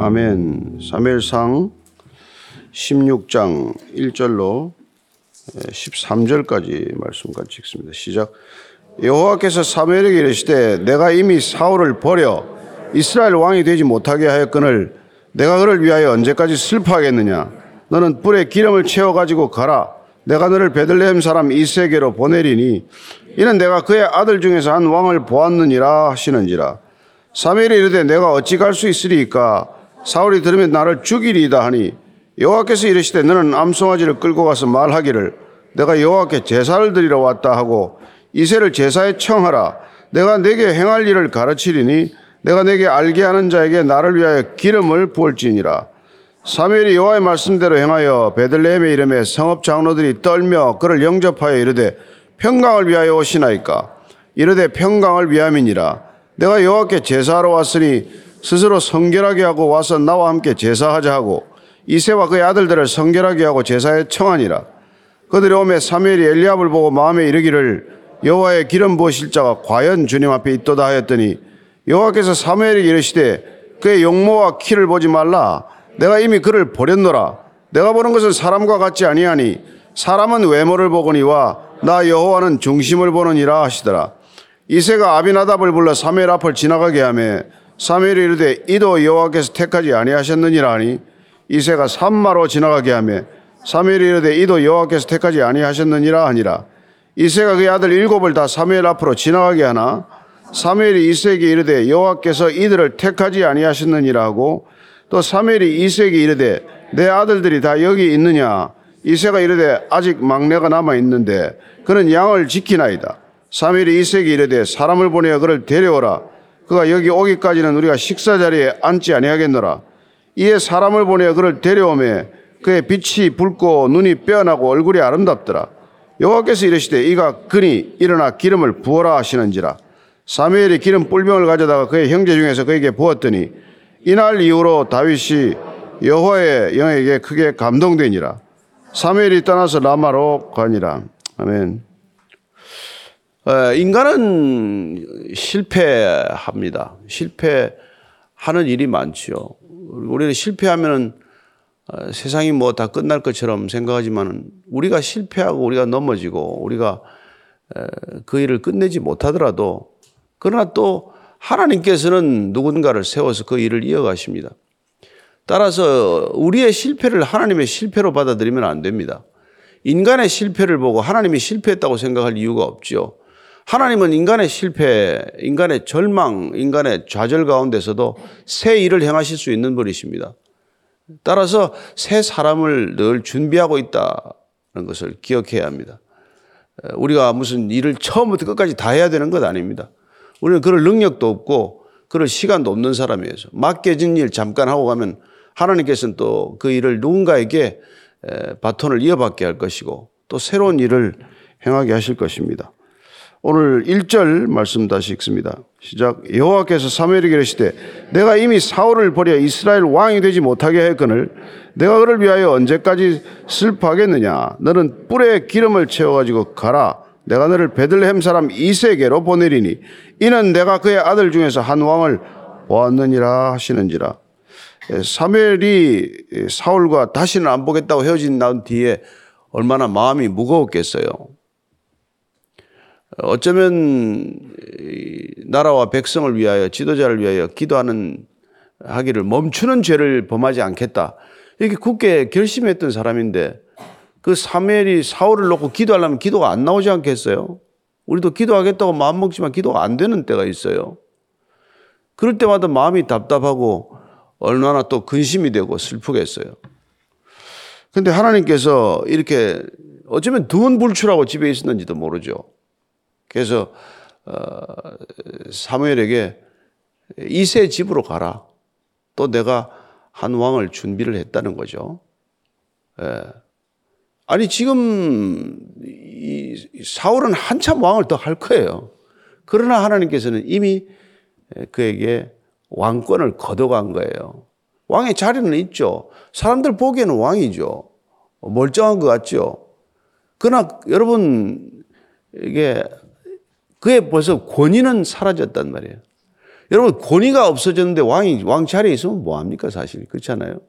아멘. 사무엘상 16장 1절로 13절까지 말씀까지 읽습니다. 시작. 여호와께서 사무엘에게 이르시되 내가 이미 사울을 버려 이스라엘 왕이 되지 못하게 하였거늘 내가 그를 위하여 언제까지 슬퍼하겠느냐 너는 뿔에 기름을 채워 가지고 가라 내가 너를 베들레헴 사람 이세계로 보내리니 이는 내가 그의 아들 중에서 한 왕을 보았느니라 하시는지라 사무엘이 이르되 내가 어찌 갈 수 있으리까 사울이 들으면 나를 죽이리이다 하니 여호와께서 이르시되 너는 암송아지를 끌고 가서 말하기를 내가 여호와께 제사를 드리러 왔다 하고 이세를 제사에 청하라. 내가 내게 행할 일을 가르치리니 내가 내게 알게 하는 자에게 나를 위하여 기름을 부을지니라. 사무엘이 여호와의 말씀대로 행하여 베들레헴의 이름에 성읍 장로들이 떨며 그를 영접하여 이르되 평강을 위하여 오시나이까? 이르되 평강을 위함이니라. 내가 여호와께 제사하러 왔으니 스스로 성결하게 하고 와서 나와 함께 제사하자 하고 이세와 그의 아들들을 성결하게 하고 제사에 청하니라. 그들이 오매 사무엘이 엘리압을 보고 마음에 이르기를 여호와의 기름 부으실 자가 과연 주님 앞에 있도다 하였더니 여호와께서 사무엘에게 이르시되 그의 용모와 키를 보지 말라. 내가 이미 그를 버렸노라. 내가 보는 것은 사람과 같지 아니하니 사람은 외모를 보거니와 나 여호와는 중심을 보느니라 하시더라. 이세가 아비나답을 불러 사무엘 앞을 지나가게 하며 사무엘이 이르되 이도 여호와께서 택하지 아니하셨느니라 하니 이세가 산마로 지나가게 하며 사무엘이 이르되 이도 여호와께서 택하지 아니하셨느니라 하니라. 이세가 그의 아들 일곱을 다 사무엘 앞으로 지나가게 하나? 사무엘이 이세에게 이르되 여호와께서 이들을 택하지 아니하셨느니라 하고 또 사무엘이 이세에게 이르되 내 아들들이 다 여기 있느냐? 이세가 이르되 아직 막내가 남아 있는데 그는 양을 지키나이다. 사무엘이 이세에게 이르되 사람을 보내어 그를 데려오라 그가 여기 오기까지는 우리가 식사 자리에 앉지 아니하겠노라. 이에 사람을 보내어 그를 데려오매 그의 빛이 붉고 눈이 빼어나고 얼굴이 아름답더라. 여호와께서 이르시되 이가 그니 일어나 기름을 부어라 하시는지라. 사무엘이 기름 뿔병을 가져다가 그의 형제 중에서 그에게 부었더니 이날 이후로 다윗이 여호와의 영에게 크게 감동되니라. 사무엘이 떠나서 라마로 가니라. 아멘. 어, 인간은 실패합니다. 실패하는 일이 많지요. 우리는 실패하면은 어, 세상이 뭐 다 끝날 것처럼 생각하지만 우리가 실패하고 우리가 넘어지고 우리가 그 일을 끝내지 못하더라도 그러나 또 하나님께서는 누군가를 세워서 그 일을 이어가십니다. 따라서 우리의 실패를 하나님의 실패로 받아들이면 안 됩니다. 인간의 실패를 보고 하나님이 실패했다고 생각할 이유가 없죠. 하나님은 인간의 실패, 인간의 절망, 인간의 좌절 가운데서도 새 일을 행하실 수 있는 분이십니다. 따라서 새 사람을 늘 준비하고 있다는 것을 기억해야 합니다. 우리가 무슨 일을 처음부터 끝까지 다 해야 되는 것 아닙니다. 우리는 그럴 능력도 없고 그럴 시간도 없는 사람이에요. 맡겨진 일 잠깐 하고 가면 하나님께서는 또 그 일을 누군가에게 바톤을 이어받게 할 것이고 또 새로운 일을 행하게 하실 것입니다. 오늘 1절 말씀 다시 읽습니다. 시작. 여호와께서 사무엘에게 이르시되 내가 이미 사울을 버려 이스라엘 왕이 되지 못하게 했거늘 내가 그를 위하여 언제까지 슬퍼하겠느냐 너는 뿔에 기름을 채워 가지고 가라 내가 너를 베들레헴 사람 이세계로 보내리니 이는 내가 그의 아들 중에서 한 왕을 보았느니라 하시는지라 사무엘이 사울과 다시는 안 보겠다고 헤어진 난 뒤에 얼마나 마음이 무거웠겠어요. 어쩌면 나라와 백성을 위하여 지도자를 위하여 기도하는 하기를 멈추는 죄를 범하지 않겠다. 이렇게 굳게 결심했던 사람인데 그 사무엘이 사울을 놓고 기도하려면 기도가 안 나오지 않겠어요? 우리도 기도하겠다고 마음 먹지만 기도가 안 되는 때가 있어요. 그럴 때마다 마음이 답답하고 얼마나 또 근심이 되고 슬프겠어요. 근데 하나님께서 이렇게 어쩌면 두원불출하고 집에 있었는지도 모르죠. 그래서 어, 사무엘에게 이세 집으로 가라. 또 내가 한 왕을 준비를 했다는 거죠. 예. 아니 지금 사울은 한참 왕을 더 할 거예요. 그러나 하나님께서는 이미 그에게 왕권을 거둬간 거예요. 왕의 자리는 있죠. 사람들 보기에는 왕이죠. 멀쩡한 것 같죠. 그러나 여러분 이게 그의 벌써 권위는 사라졌단 말이에요. 여러분 권위가 없어졌는데 왕이 왕 자리에 있으면 뭐 합니까 사실 그렇잖아요.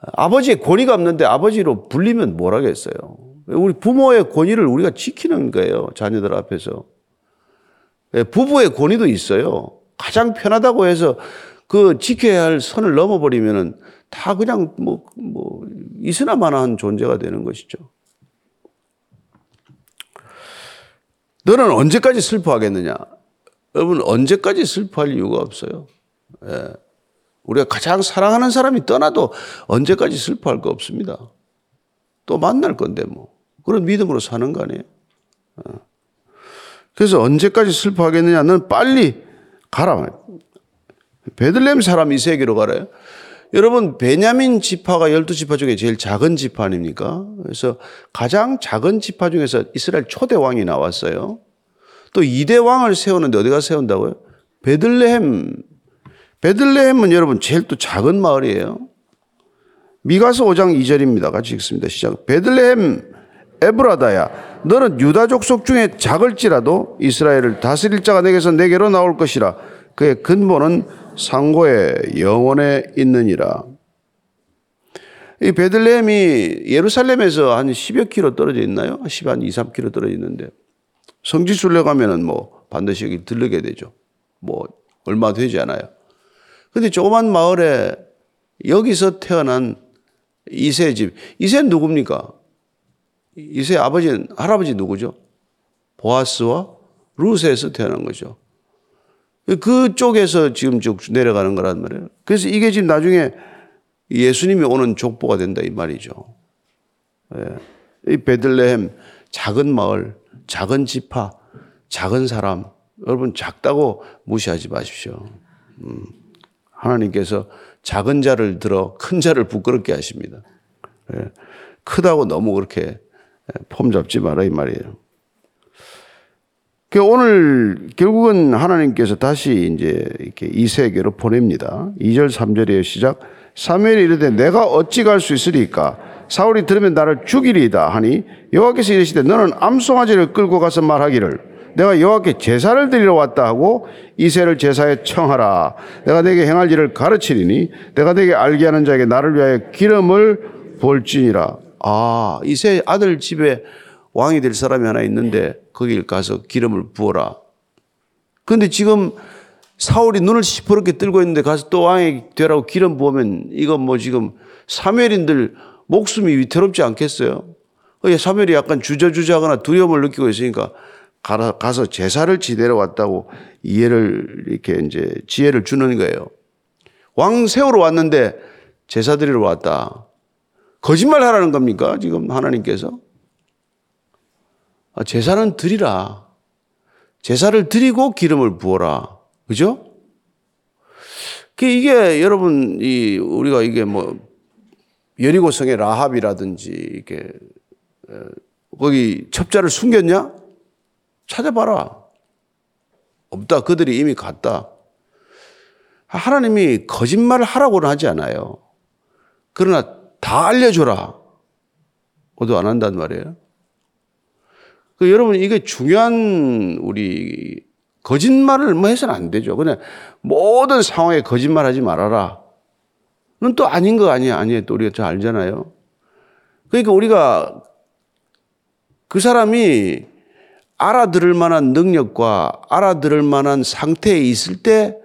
아버지의 권위가 없는데 아버지로 불리면 뭘 하겠어요. 우리 부모의 권위를 우리가 지키는 거예요 자녀들 앞에서. 예, 부부의 권위도 있어요. 가장 편하다고 해서 그 지켜야 할 선을 넘어버리면은 다 그냥 뭐, 뭐, 있으나마나한 존재가 되는 것이죠. 너는 언제까지 슬퍼하겠느냐? 여러분, 언제까지 슬퍼할 이유가 없어요. 예. 우리가 가장 사랑하는 사람이 떠나도 언제까지 슬퍼할 거 없습니다. 또 만날 건데 뭐. 그런 믿음으로 사는 거 아니에요? 어. 그래서 언제까지 슬퍼하겠느냐? 는 빨리 가라. 베들레헴 사람 이 세계로 가래요. 여러분 베냐민 지파가 열두 지파 중에 제일 작은 지파 아닙니까? 그래서 가장 작은 지파 중에서 이스라엘 초대 왕이 나왔어요. 또 2대 왕을 세우는데 어디가 세운다고요? 베들레헴. 베들레헴은 여러분 제일 또 작은 마을이에요. 미가서 5장 2절입니다. 같이 읽습니다. 시작. 베들레헴 에브라다야 너는 유다 족속 중에 작을지라도 이스라엘을 다스릴 자가 내게서 내게로 나올 것이라 그의 근본은 상고의 영원에 있느니라. 이 베들레헴이 예루살렘에서 한 10여 킬로 떨어져 있나요? 10, 한 2, 3 킬로 떨어져 있는데 성지 순례 가면은 뭐 반드시 여기 들르게 되죠. 뭐 얼마 되지 않아요. 근데 조그만 마을에 여기서 태어난 이세 집. 이세는 누굽니까? 이세 아버지는, 할아버지 누구죠? 보아스와 루스에서 태어난 거죠. 그쪽에서 지금 쭉 내려가는 거란 말이에요. 그래서 이게 지금 나중에 예수님이 오는 족보가 된다 이 말이죠. 예. 이 베들레헴 작은 마을, 작은 지파, 작은 사람, 여러분 작다고 무시하지 마십시오. 음. 하나님께서 작은 자를 들어 큰 자를 부끄럽게 하십니다. 예. 크다고 너무 그렇게 폼 잡지 마라 이 말이에요. 그 오늘 결국은 하나님께서 다시 이제 이렇게 이 세계로 보냅니다. 2절 3절의 시작. 사무엘이 이르되 내가 어찌 갈 수 있으리까? 사울이 들으면 나를 죽이리이다 하니 여호와께서 이르시되 너는 암송아지를 끌고 가서 말하기를 내가 여호와께 제사를 드리러 왔다 하고 이세를 제사에 청하라. 내가 내게 행할 일을 가르치리니 내가 내게 알게 하는 자에게 나를 위하여 기름을 볼지니라. 아, 이세 아들 집에 왕이 될 사람이 하나 있는데 거길 가서 기름을 부어라. 그런데 지금 사울이 눈을 시퍼렇게 뜨고 있는데 가서 또 왕이 되라고 기름 부으면 이건 뭐 지금 사무엘인들 목숨이 위태롭지 않겠어요? 사무엘이 약간 주저주저하거나 두려움을 느끼고 있으니까 가서 제사를 지내러 왔다고 이해를 이렇게 이제 지혜를 주는 거예요. 왕 세우러 왔는데 제사 드리러 왔다. 거짓말 하라는 겁니까? 지금 하나님께서? 아, 제사는 드리라. 제사를 드리고 기름을 부어라. 그죠? 그 이게 여러분, 이, 우리가 이게 뭐, 여리고성의 라합이라든지, 이렇게, 거기 첩자를 숨겼냐? 찾아봐라. 없다. 그들이 이미 갔다. 하나님이 거짓말을 하라고는 하지 않아요. 그러나 다 알려줘라. 모두 안 한단 말이에요. 그 여러분 이게 중요한 우리 거짓말을 뭐 해서는 안 되죠. 그냥 모든 상황에 거짓말하지 말아라. 는또 아닌 거 아니야. 아니에요. 또 우리가 잘 알잖아요. 그러니까 우리가 그 사람이 알아들을 만한 능력과 알아들을 만한 상태에 있을 때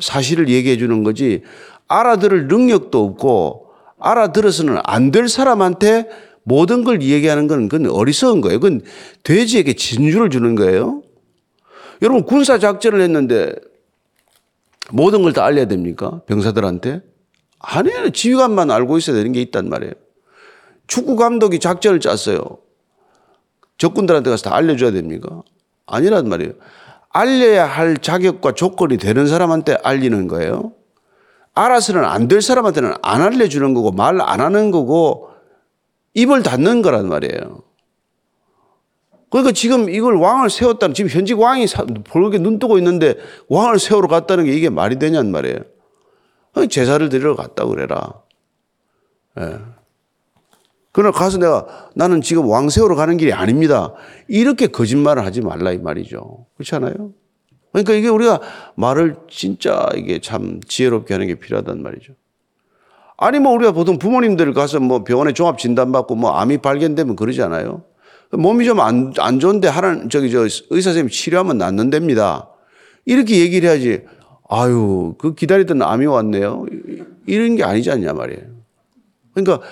사실을 얘기해 주는 거지 알아들을 능력도 없고 알아들어서는 안 될 사람한테 모든 걸 얘기하는 건 그건 어리석은 거예요. 그건 돼지에게 진주를 주는 거예요. 여러분 군사 작전을 했는데 모든 걸 다 알려야 됩니까? 병사들한테? 아니에요. 지휘관만 알고 있어야 되는 게 있단 말이에요. 축구 감독이 작전을 짰어요. 적군들한테 가서 다 알려줘야 됩니까? 아니란 말이에요. 알려야 할 자격과 조건이 되는 사람한테 알리는 거예요. 알아서는 안 될 사람한테는 안 알려주는 거고 말 안 하는 거고 입을 닫는 거란 말이에요. 그러니까 지금 이걸 왕을 세웠다는 지금 현직 왕이 볼게 눈 뜨고 있는데 왕을 세우러 갔다는 게 이게 말이 되냔 말이에요. 제사를 드리러 갔다 그래라. 예. 그러나 가서 내가 나는 지금 왕 세우러 가는 길이 아닙니다. 이렇게 거짓말을 하지 말라 이 말이죠. 그렇지 않아요? 그러니까 이게 우리가 말을 진짜 이게 참 지혜롭게 하는 게 필요하단 말이죠. 아니 뭐 우리가 보통 부모님들 가서 뭐 병원에 종합 진단 받고 뭐 암이 발견되면 그러지 않아요? 몸이 좀안안 좋은데 하나 저기 저 의사 선생님 치료하면 낫는답니다. 이렇게 얘기를 해야지. 아유 그 기다리던 암이 왔네요. 이런 게 아니지 않냐 말이에요. 그러니까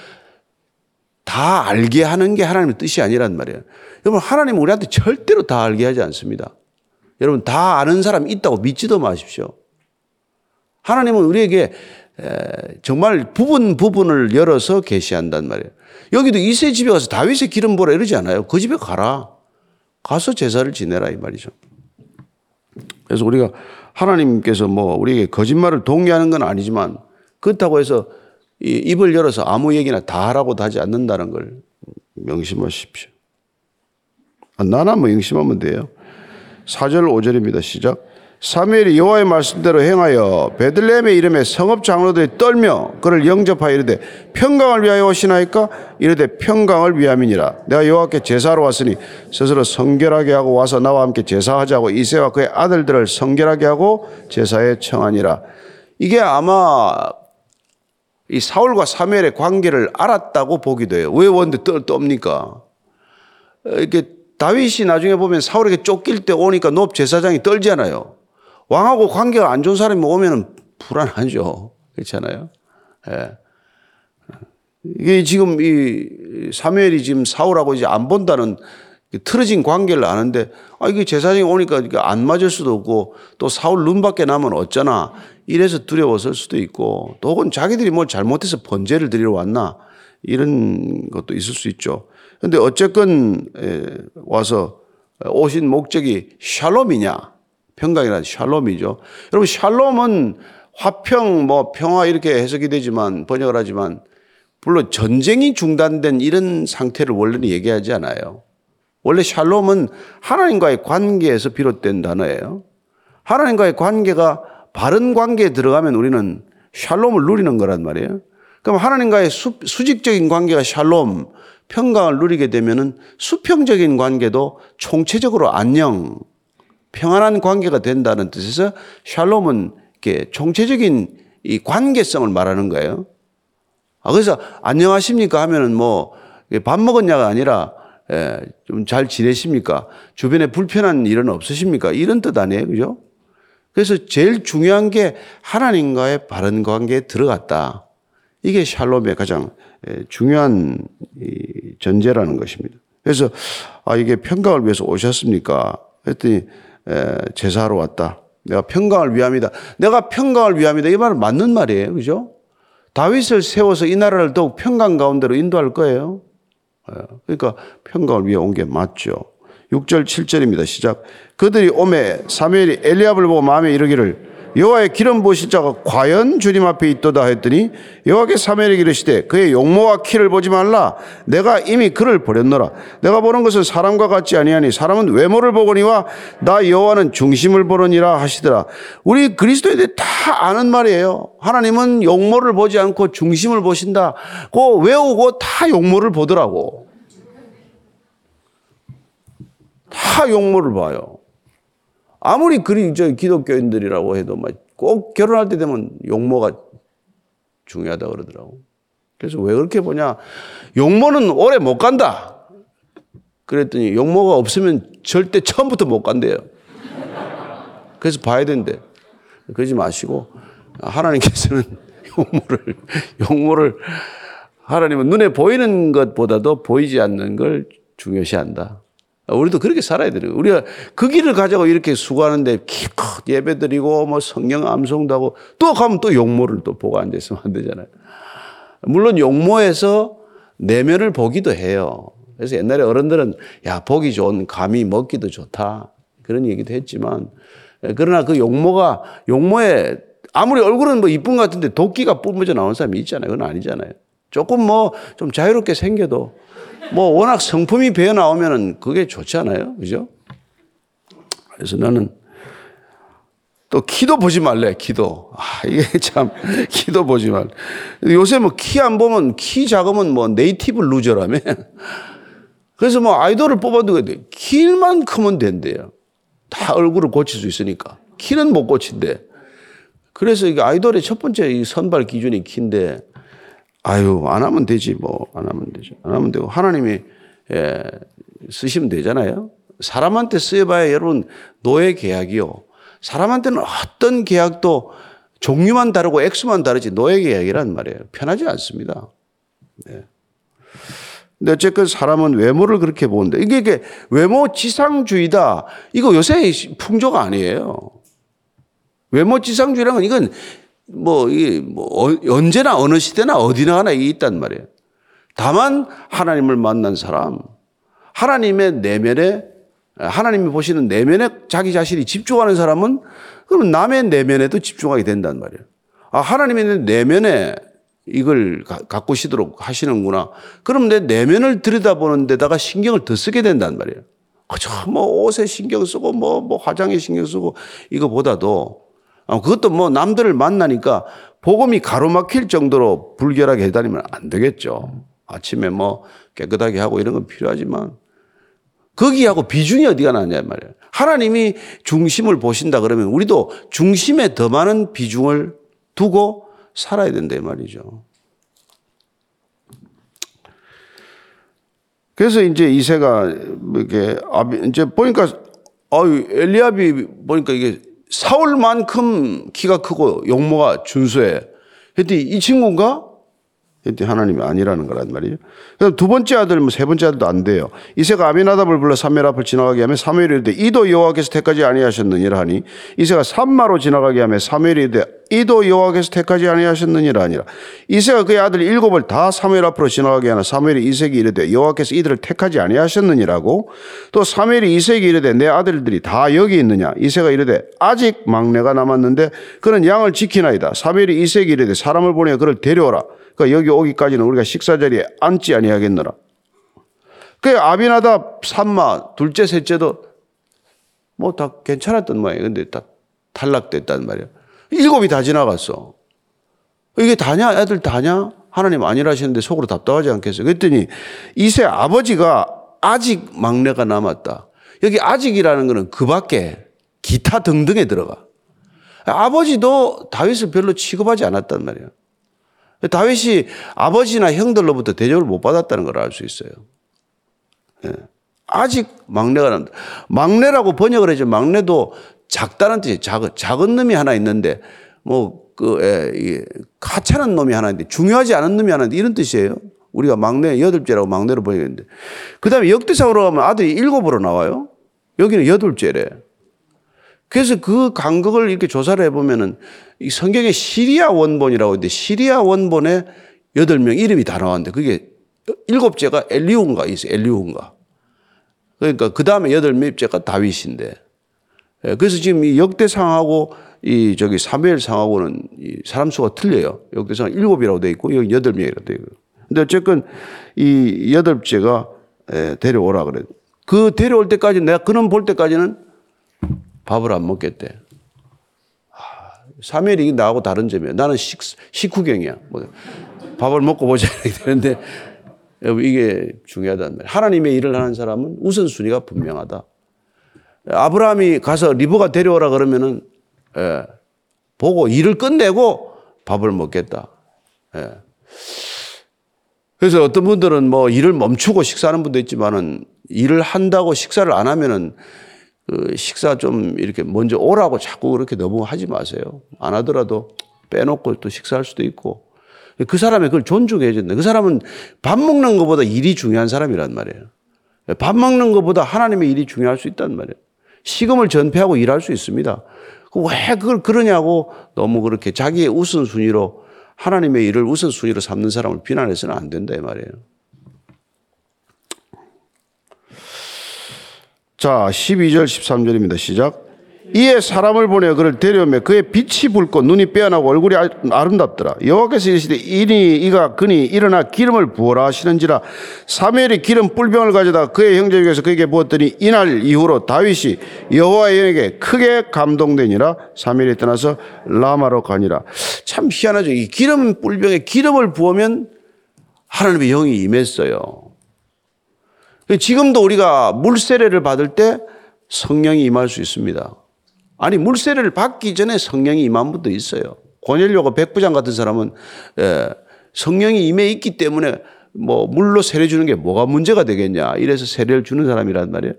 다 알게 하는 게 하나님의 뜻이 아니란 말이에요. 여러분 하나님은 우리한테 절대로 다 알게 하지 않습니다. 여러분 다 아는 사람 있다고 믿지도 마십시오. 하나님은 우리에게 정말 부분 부분을 열어서 계시한단 말이에요. 여기도 이세 집에 가서 다윗의 기름 보라 이러지 않아요. 그 집에 가라. 가서 제사를 지내라 이 말이죠. 그래서 우리가 하나님께서 뭐 우리에게 거짓말을 동의하는 건 아니지만 그렇다고 해서 입을 열어서 아무 얘기나 다 하라고도 하지 않는다는 걸 명심하십시오. 아, 나나 뭐 명심하면 돼요. 4절 5절입니다. 시작. 사무엘이 여호와의 말씀대로 행하여 베들레헴의 이름에 성읍 장로들이 떨며 그를 영접하여 이르되 평강을 위하여 오시나이까? 이르되 평강을 위함이니라. 내가 여호와께 제사로 왔으니 스스로 성결하게 하고 와서 나와 함께 제사하자고 이세와 그의 아들들을 성결하게 하고 제사에 청하니라. 이게 아마 이 사울과 사무엘의 관계를 알았다고 보기도 해요. 왜 원데 떠, 떱니까? 이렇게 다윗이 나중에 보면 사울에게 쫓길 때 오니까 높 제사장이 떨잖아요 왕하고 관계가 안 좋은 사람이 오면 불안하죠. 그렇잖아요. 예. 이게 지금 이 사무엘이 지금 사울하고 이제 안 본다는 틀어진 관계를 아는데 아 이게 제사장이 오니까 안 맞을 수도 없고 또 사울 눈밖에 나면 어쩌나 이래서 두려웠을 수도 있고 또 혹은 자기들이 뭐 잘못해서 번제를 드리러 왔나 이런 것도 있을 수 있죠. 근데 어쨌건 와서 오신 목적이 샬롬이냐 평강이란 샬롬이죠. 여러분 샬롬은 화평 뭐 평화 이렇게 해석이 되지만 번역을 하지만 물론 전쟁이 중단된 이런 상태를 원래는 얘기하지 않아요. 원래 샬롬은 하나님과의 관계에서 비롯된 단어예요. 하나님과의 관계가 바른 관계에 들어가면 우리는 샬롬을 누리는 거란 말이에요. 그럼 하나님과의 수, 수직적인 관계가 샬롬, 평강을 누리게 되면은 수평적인 관계도 총체적으로 안녕, 평안한 관계가 된다는 뜻에서 샬롬은 이렇게 총체적인 이 관계성을 말하는 거예요. 아, 그래서 안녕하십니까 하면은 뭐 밥 먹었냐가 아니라 예, 좀 잘 지내십니까? 주변에 불편한 일은 없으십니까? 이런 뜻 아니에요. 그죠? 그래서 제일 중요한 게 하나님과의 바른 관계에 들어갔다. 이게 샬롬의 가장 예, 중요한 전제라는 것입니다. 그래서 아, 이게 평강을 위해서 오셨습니까? 했더니 제사하러 왔다. 내가 평강을 위함이다. 내가 평강을 위함이다. 이 말은 맞는 말이에요. 그죠? 다윗을 세워서 이 나라를 더욱 평강 가운데로 인도할 거예요. 그러니까 평강을 위해 온 게 맞죠. 6절, 7절입니다. 시작. 그들이 오매 사무엘이 엘리압을 보고 마음에 이르기를 여호와의 기름 부으실 자가 과연 주님 앞에 있도다 했더니 여호와께 사무엘에게 이르시되 그의 용모와 키를 보지 말라. 내가 이미 그를 버렸노라. 내가 보는 것은 사람과 같지 아니하니 사람은 외모를 보거니와 나 여호와는 중심을 보느니라 하시더라. 우리 그리스도인들이 다 아는 말이에요. 하나님은 용모를 보지 않고 중심을 보신다 그 외우고 다 용모를 보더라고. 다 용모를 봐요 아무리 그리 저 기독교인들이라고 해도 꼭 결혼할 때 되면 용모가 중요하다 그러더라고. 그래서 왜 그렇게 보냐? 용모는 오래 못 간다. 그랬더니 용모가 없으면 절대 처음부터 못 간대요. 그래서 봐야 된대. 그러지 마시고 하나님께서는 용모를 용모를 하나님은 눈에 보이는 것보다도 보이지 않는 걸 중요시한다. 우리도 그렇게 살아야 되는 거예요. 우리가 그 길을 가자고 이렇게 수고하는데 기껏 예배 드리고 뭐 성경 암송도 하고 또 가면 또 용모를 또 보고 앉아있으면 안 되잖아요. 물론 용모에서 내면을 보기도 해요. 그래서 옛날에 어른들은 야, 보기 좋은 감이 먹기도 좋다. 그런 얘기도 했지만 그러나 그 용모가 용모에 아무리 얼굴은 뭐 이쁜 것 같은데 독기가 뿜어져 나온 사람이 있잖아요. 그건 아니잖아요. 조금 뭐 좀 자유롭게 생겨도 뭐 워낙 성품이 배어 나오면은 그게 좋지 않아요? 그죠? 그래서 나는 또 키도 보지 말래, 키도. 아, 이게 참, 키도 보지 말. 요새 뭐 키 안 보면 키 작으면 뭐 native loser라며. 그래서 뭐 아이돌을 뽑아도 키만 크면 된대요. 다 얼굴을 고칠 수 있으니까. 키는 못 고친대. 그래서 이게 아이돌의 첫 번째 이 선발 기준이 키인데, 아유, 안 하면 되지, 뭐. 안 하면 되죠. 안 하면 되고. 하나님이, 예, 쓰시면 되잖아요. 사람한테 쓰여봐야 여러분, 노예 계약이요. 사람한테는 어떤 계약도 종류만 다르고 액수만 다르지 노예 계약이란 말이에요. 편하지 않습니다. 네. 근데 어쨌든 사람은 외모를 그렇게 보는데 이게, 이게 외모 지상주의다. 이거 요새 풍조가 아니에요. 외모 지상주의라는 건 이건 뭐, 뭐 어, 언제나 어느 시대나 어디나 하나 있단 말이에요. 다만 하나님을 만난 사람, 하나님의 내면에 하나님이 보시는 내면에 자기 자신이 집중하는 사람은 그럼 남의 내면에도 집중하게 된단 말이에요. 아, 하나님의 내면에 이걸 가꾸시도록 하시는구나. 그럼 내 내면을 들여다보는 데다가 신경을 더 쓰게 된단 말이에요. 그죠? 뭐 옷에 신경 쓰고 뭐, 뭐 화장에 신경 쓰고 이거보다도 아, 그것도 뭐 남들을 만나니까 복음이 가로막힐 정도로 불결하게 해다니면 안 되겠죠. 아침에 뭐 깨끗하게 하고 이런 건 필요하지만 거기하고 비중이 어디가 나냐 말이에요. 하나님이 중심을 보신다 그러면 우리도 중심에 더 많은 비중을 두고 살아야 된다 말이죠. 그래서 이제 이세가 이게 이제 보니까 아유 엘리압이 보니까 이게 사울만큼 키가 크고 용모가 준수해. 했더니 이 친구인가? 했더니 하나님이 아니라는 거란 말이죠. 그래서 두 번째 아들, 뭐 세 번째 아들도 안 돼요. 이세가 아비나답을 불러 삼멜 앞을 지나가게 하면 사무엘이 이르되 이도 여호와께서 택하지 아니하셨느니라 하니 이세가 삼마로 지나가게 하면 사무엘이 이르되 이도 여호와께서 택하지 아니하셨느니라 하니라. 이세가 그의 아들 일곱을 다 사무엘 앞으로 지나가게 하나 사무엘이 이세기 이르되 여호와께서 이들을 택하지 아니하셨느니라고 또 사무엘이 이세기 이르되 내 아들들이 다 여기 있느냐 이세가 이르되 아직 막내가 남았는데 그는 양을 지키나이다. 사무엘이 이세기 이르되 사람을 보내 그를 데려오라. 그러니까 여기 오기까지는 우리가 식사 자리에 앉지 아니하겠느라. 그 아비나답 삼마 둘째 셋째도 뭐 다 괜찮았던 모양이에요. 근데 다 탈락됐단 말이에요. 일곱이 다 지나갔어. 이게 다냐? 애들 다냐? 하나님 아니라시는데 속으로 답답하지 않겠어요? 그랬더니 이세 아버지가 아직 막내가 남았다. 여기 아직이라는 것은 그 밖에 기타 등등에 들어가. 아버지도 다윗을 별로 취급하지 않았단 말이에요. 다윗이 아버지나 형들로부터 대접을 못 받았다는 걸 알 수 있어요. 예. 아직 막내가 난다. 막내라고 번역을 해죠. 막내도 작다는 뜻이 작은, 작은 놈이 하나 있는데, 뭐, 그, 예, 가차는 놈이 하나 있는데, 중요하지 않은 놈이 하나 있는데, 이런 뜻이에요. 우리가 막내, 여덟째라고 막내로 번역했는데. 그 다음에 역대상으로 가면 아들이 일곱으로 나와요. 여기는 여덟째래. 그래서 그 간극을 이렇게 조사를 해보면은 이 성경에 시리아 원본이라고 있는데 시리아 원본에 여덟 명 이름이 다 나왔는데 그게 일곱째가 엘리온가 있어요. 엘리온가. 그러니까 그 다음에 여덟 명째가 다윗인데. 예, 그래서 지금 이 역대상하고 이 저기 사무엘 상하고는 이 사람 수가 틀려요. 역대상 일곱이라고 돼 있고 여기 여덟 명이라고 돼 있고. 근데 어쨌건 이 여덟째가 예, 데려오라 그래. 그 데려올 때까지 내가 그놈 볼 때까지는 밥을 안 먹겠대. 사무엘이 나하고 다른 점이야. 나는 식, 식후경이야. 뭐, 밥을 먹고 보자 되는데 이게 중요하단 말이야. 하나님의 일을 하는 사람은 우선순위가 분명하다. 아브라함이 가서 리브가 데려오라 그러면은 예, 보고 일을 끝내고 밥을 먹겠다. 예. 그래서 어떤 분들은 뭐 일을 멈추고 식사하는 분도 있지만은 일을 한다고 식사를 안 하면은 그 식사 좀 이렇게 먼저 오라고 자꾸 그렇게 너무 하지 마세요. 안 하더라도 빼놓고 또 식사할 수도 있고. 그 사람의 그걸 존중해야 된다. 그 사람은 밥 먹는 것보다 일이 중요한 사람이란 말이에요. 밥 먹는 것보다 하나님의 일이 중요할 수 있단 말이에요. 식음을 전폐하고 일할 수 있습니다. 왜 그걸 그러냐고 너무 그렇게 자기의 우선순위로 하나님의 일을 우선순위로 삼는 사람을 비난해서는 안 된다 이 말이에요. 자, 12절 13절입니다. 시작. 이에 사람을 보내 그를 데려오며 그의 빛이 붉고 눈이 빼어나고 얼굴이 아, 아름답더라. 여호와께서 이르시되 이니 이가 그니 일어나 기름을 부어라 하시는지라 사무엘이 기름 뿔병을 가져다 그의 형제 중에서 그에게 부었더니 이날 이후로 다윗이 여호와의 영에게 크게 감동되니라 사무엘이 떠나서 라마로 가니라. 참 희한하죠. 이 기름 뿔병에 기름을 부으면 하나님의 영이 임했어요. 지금도 우리가 물 세례를 받을 때 성령이 임할 수 있습니다. 아니 물세례를 받기 전에 성령이 임한 분도 있어요. 고넬료가 백부장 같은 사람은 예, 성령이 임해 있기 때문에 뭐 물로 세례 주는 게 뭐가 문제가 되겠냐 이래서 세례를 주는 사람이란 말이에요.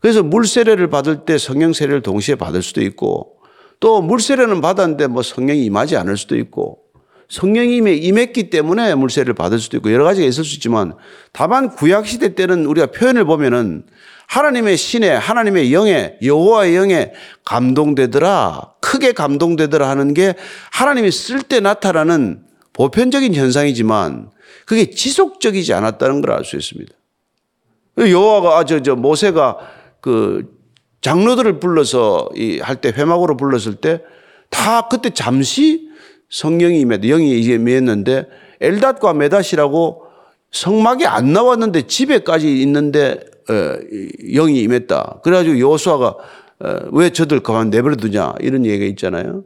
그래서 물 세례를 받을 때 성령 세례를 동시에 받을 수도 있고 또 물 세례는 받았는데 뭐 성령이 임하지 않을 수도 있고 성령이 임했기 때문에 물세례를 받을 수도 있고 여러 가지가 있을 수 있지만 다만 구약 시대 때는 우리가 표현을 보면은 하나님의 신에 하나님의 영에 여호와의 영에 감동되더라 크게 감동되더라 하는 게 하나님이 쓸 때 나타나는 보편적인 현상이지만 그게 지속적이지 않았다는 걸 알 수 있습니다. 여호와가 아, 저, 저 모세가 그 장로들을 불러서 할 때 회막으로 불렀을 때 다 그때 잠시 성령이 임했 영이 이제 임했는데 엘닷과 메닷이라고 성막이 안 나왔는데 집에까지 있는데 어, 영이 임했다. 그래가지고 여호수아가 어, 왜 저들 가만 내버려 두냐 이런 얘기가 있잖아요.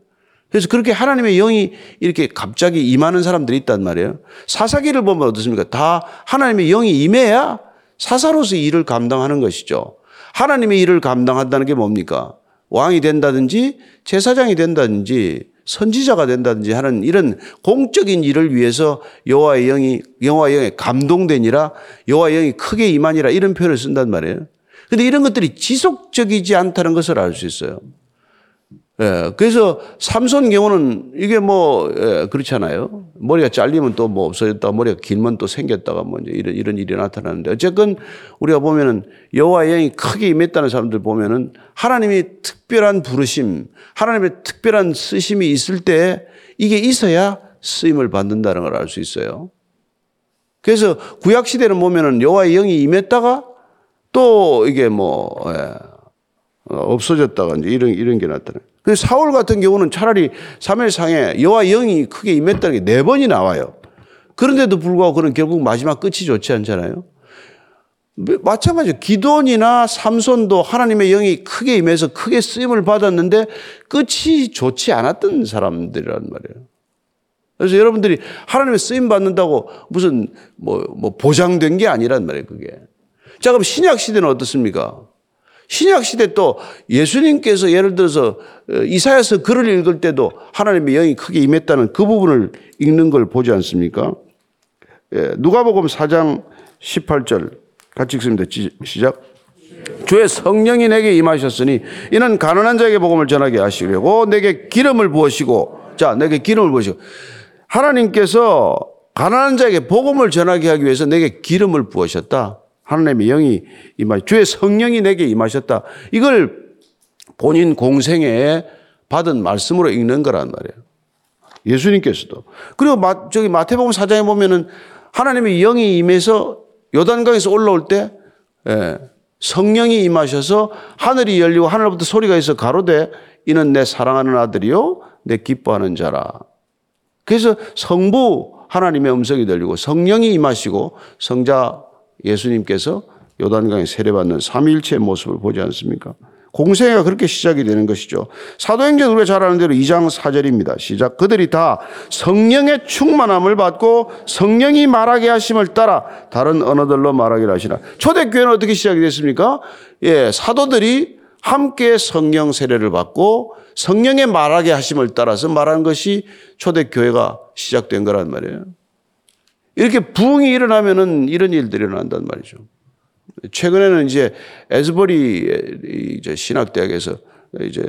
그래서 그렇게 하나님의 영이 이렇게 갑자기 임하는 사람들이 있단 말이에요. 사사기를 보면 어떻습니까? 다 하나님의 영이 임해야 사사로서 일을 감당하는 것이죠. 하나님의 일을 감당한다는 게 뭡니까? 왕이 된다든지 제사장이 된다든지 선지자가 된다든지 하는 이런 공적인 일을 위해서 여호와의 영이 여호와의 영에 감동되니라 여호와의 영이 크게 임하니라 이런 표현을 쓴단 말이에요. 근데 이런 것들이 지속적이지 않다는 것을 알 수 있어요. 예, 그래서 삼손 경우는 이게 뭐 예, 그렇잖아요. 머리가 잘리면 또 뭐 없어졌다, 머리가 길면 또 생겼다가 뭐 이런 이런 일이 나타나는데 어쨌건 우리가 보면은 여호와의 영이 크게 임했다는 사람들 보면은 하나님이 특별한 부르심, 하나님의 특별한 쓰심이 있을 때 이게 있어야 쓰임을 받는다는 걸 알 수 있어요. 그래서 구약 시대는 보면은 여호와의 영이 임했다가 또 이게 뭐 예, 없어졌다가 이제 이런 이런 게 나타나요. 그 사울 같은 경우는 차라리 3일상에 여호와 영이 크게 임했다는 게 네 번이 나와요. 그런데도 불구하고 그는 결국 마지막 끝이 좋지 않잖아요. 마찬가지로 기돈이나 삼손도 하나님의 영이 크게 임해서 크게 쓰임을 받았는데 끝이 좋지 않았던 사람들이란 말이에요. 그래서 여러분들이 하나님의 쓰임 받는다고 무슨 뭐, 뭐 보장된 게 아니란 말이에요, 그게. 자, 그럼 신약 시대는 어떻습니까? 신약 시대 또 예수님께서 예를 들어서 어, 이사야서 글을 읽을 때도 하나님의 영이 크게 임했다는 그 부분을 읽는 걸 보지 않습니까? 예, 누가복음 4장 18절 같이 읽습니다. 시작. 주의 성령이 내게 임하셨으니 이는 가난한 자에게 복음을 전하게 하시려고 내게 기름을 부으시고 자 내게 기름을 부으시고 하나님께서 가난한 자에게 복음을 전하게 하기 위해서 내게 기름을 부으셨다. 하나님의 영이 임하 주의 성령이 내게 임하셨다. 이걸 본인 공생에 받은 말씀으로 읽는 거란 말이에요. 예수님께서도. 그리고 마, 저기 마태복음 4장에 보면은 하나님의 영이 임해서 요단강에서 올라올 때 예, 성령이 임하셔서 하늘이 열리고 하늘부터 소리가 있어 가로되 이는 내 사랑하는 아들이요 내 기뻐하는 자라. 그래서 성부 하나님의 음성이 들리고 성령이 임하시고 성자 예수님께서 요단강에 세례받는 삼일체의 모습을 보지 않습니까? 공생애가 그렇게 시작이 되는 것이죠. 사도행전 우리가 잘 아는 대로 2장 4절입니다. 시작. 그들이 다 성령의 충만함을 받고 성령이 말하게 하심을 따라 다른 언어들로 말하기를 하시라. 초대교회는 어떻게 시작이 됐습니까? 예, 사도들이 함께 성령 세례를 받고 성령의 말하게 하심을 따라서 말하는 것이 초대교회가 시작된 거란 말이에요. 이렇게 부흥이 일어나면은 이런 일들이 일어난단 말이죠. 최근에는 이제 에즈버리 이제 신학대학에서 이제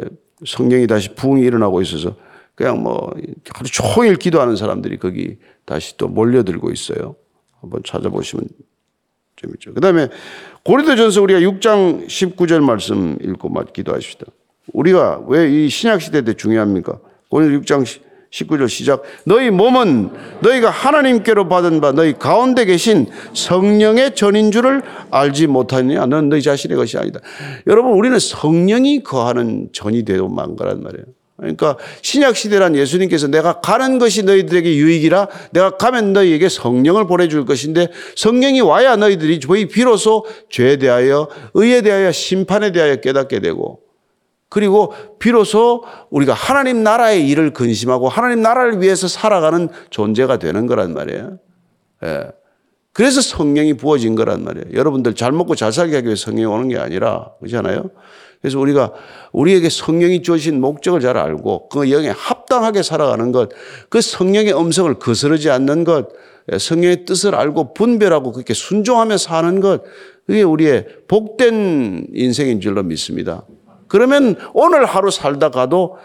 성령이 다시 부흥이 일어나고 있어서 그냥 뭐 하루 종일 기도하는 사람들이 거기 다시 또 몰려들고 있어요. 한번 찾아보시면 재밌죠. 그 다음에 고린도전서 우리가 6장 19절 말씀 읽고 기도하십시다. 우리가 왜 이 신약시대 때 중요합니까? 고린도 6장 19절 시작. 너희 몸은 너희가 하나님께로 받은 바 너희 가운데 계신 성령의 전인 줄을 알지 못하느냐? 넌 너희 자신의 것이 아니다. 여러분, 우리는 성령이 거하는 전이 되고만 거란 말이에요. 그러니까 신약 시대란 예수님께서 내가 가는 것이 너희들에게 유익이라 내가 가면 너희에게 성령을 보내줄 것인데 성령이 와야 너희들이 비로소 죄에 대하여 의에 대하여 심판에 대하여 깨닫게 되고 그리고 비로소 우리가 하나님 나라의 일을 근심하고 하나님 나라를 위해서 살아가는 존재가 되는 거란 말이에요. 예. 그래서 성령이 부어진 거란 말이에요. 여러분들 잘 먹고 잘 살게 하기 위해 성령이 오는 게 아니라 그렇잖아요. 그래서 우리가 우리에게 성령이 주신 목적을 잘 알고 그 영에 합당하게 살아가는 것, 그 성령의 음성을 거스르지 않는 것, 성령의 뜻을 알고 분별하고 그렇게 순종하며 사는 것, 그게 우리의 복된 인생인 줄로 믿습니다. 그러면 오늘 하루 살다 가도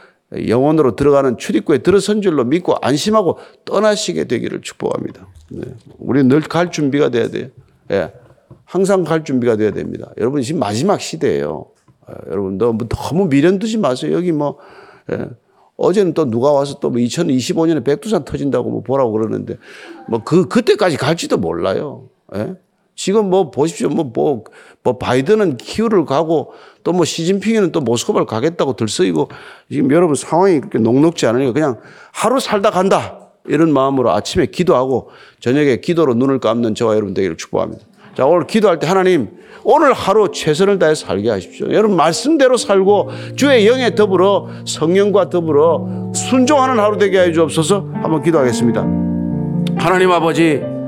영원으로 들어가는 출입구에 들어선 줄로 믿고 안심하고 떠나시게 되기를 축복합니다. 네. 우리 늘 갈 준비가 돼야 돼요. 예. 항상 갈 준비가 돼야 됩니다. 여러분 지금 마지막 시대예요. 예. 여러분 너뭐 너무 미련 두지 마세요. 여기 뭐 예. 어제는 또 누가 와서 또 뭐 2025년에 백두산 터진다고 뭐 보라고 그러는데 뭐 그 그때까지 갈지도 몰라요. 예? 지금 뭐 보십시오. 뭐, 뭐, 뭐 바이든은 키우를 가고 또 뭐 시진핑이는 또 모스크바를 가겠다고 들썩이고 지금 여러분 상황이 그렇게 녹록지 않으니까 그냥 하루 살다 간다. 이런 마음으로 아침에 기도하고 저녁에 기도로 눈을 감는 저와 여러분 되기를 축복합니다. 자, 오늘 기도할 때 하나님 오늘 하루 최선을 다해 살게 하십시오. 여러분 말씀대로 살고 주의 영에 더불어 성령과 더불어 순종하는 하루 되게 해 주옵소서 한번 기도하겠습니다. 하나님 아버지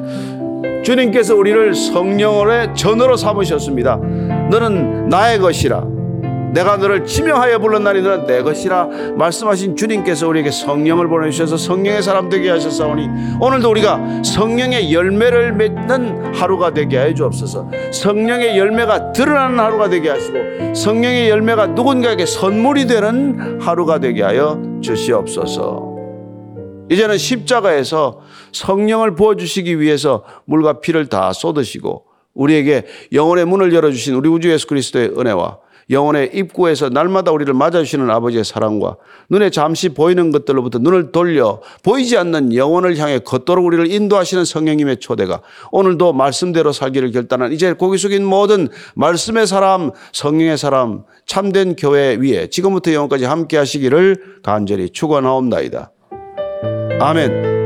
주님께서 우리를 성령의 전으로 삼으셨습니다. 너는 나의 것이라. 내가 너를 지명하여 불렀나니 너는 내 것이라 말씀하신 주님께서 우리에게 성령을 보내주셔서 성령의 사람 되게 하셨사오니 오늘도 우리가 성령의 열매를 맺는 하루가 되게 해 주옵소서 성령의 열매가 드러나는 하루가 되게 하시고 성령의 열매가 누군가에게 선물이 되는 하루가 되게 하여 주시옵소서 이제는 십자가에서 성령을 부어주시기 위해서 물과 피를 다 쏟으시고 우리에게 영혼의 문을 열어주신 우리 우주 예수 그리스도의 은혜와 영혼의 입구에서 날마다 우리를 맞아주시는 아버지의 사랑과 눈에 잠시 보이는 것들로부터 눈을 돌려 보이지 않는 영혼을 향해 걷도록 우리를 인도하시는 성령님의 초대가 오늘도 말씀대로 살기를 결단한 이제 고기 숙인 모든 말씀의 사람, 성령의 사람, 참된 교회 위에 지금부터 영원까지 함께 하시기를 간절히 축원하옵나이다. 아멘.